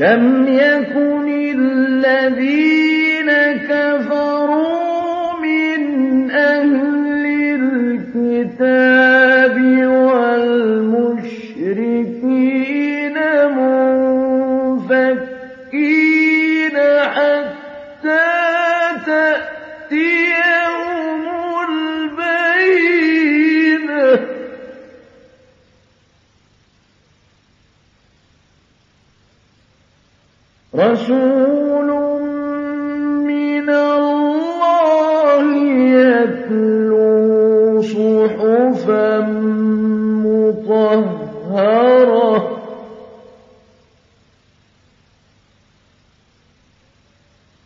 لم يكن الذين رسول من الله يتلو صحفا مطهرة.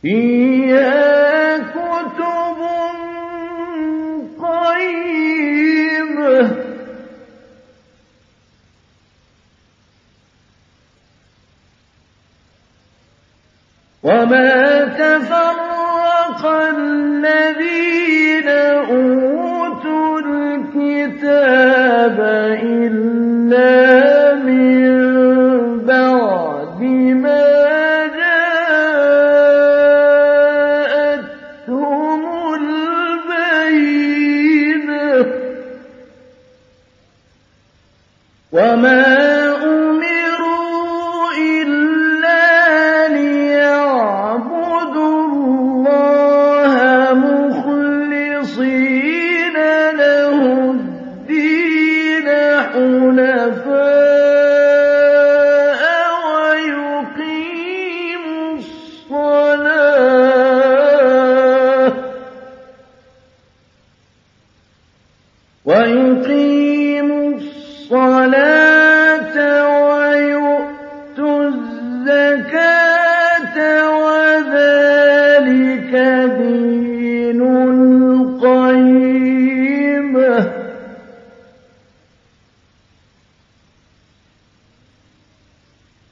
فيها وما تفرق الذين أوتوا الكتاب إلا من بعد ما جاءتهم البينة وما الدين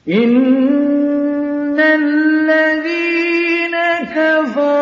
إن الذين كفروا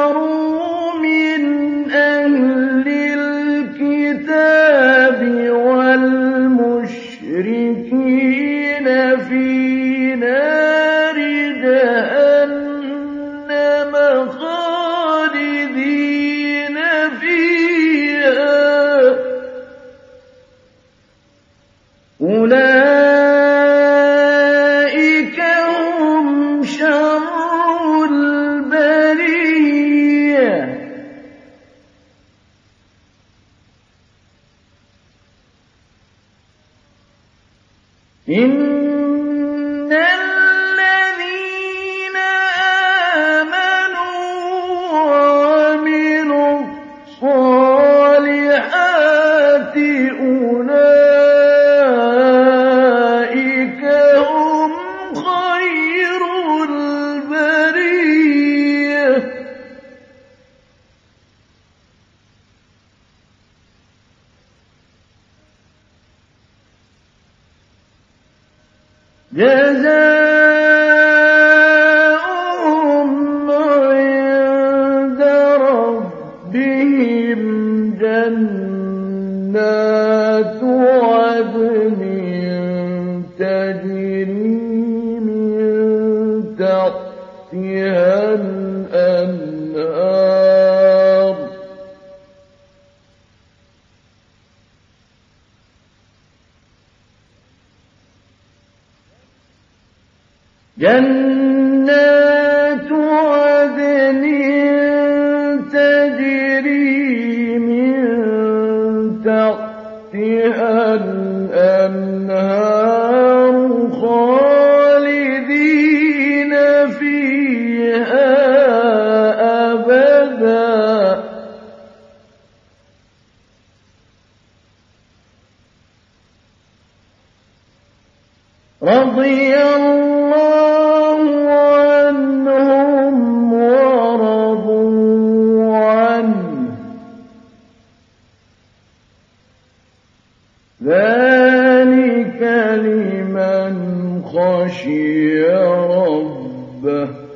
إن جزاؤهم جنات عدن تجري من تحتها الأنهار خالدين فيها أبدا. رضي الله ذلك لمن خشي ربه.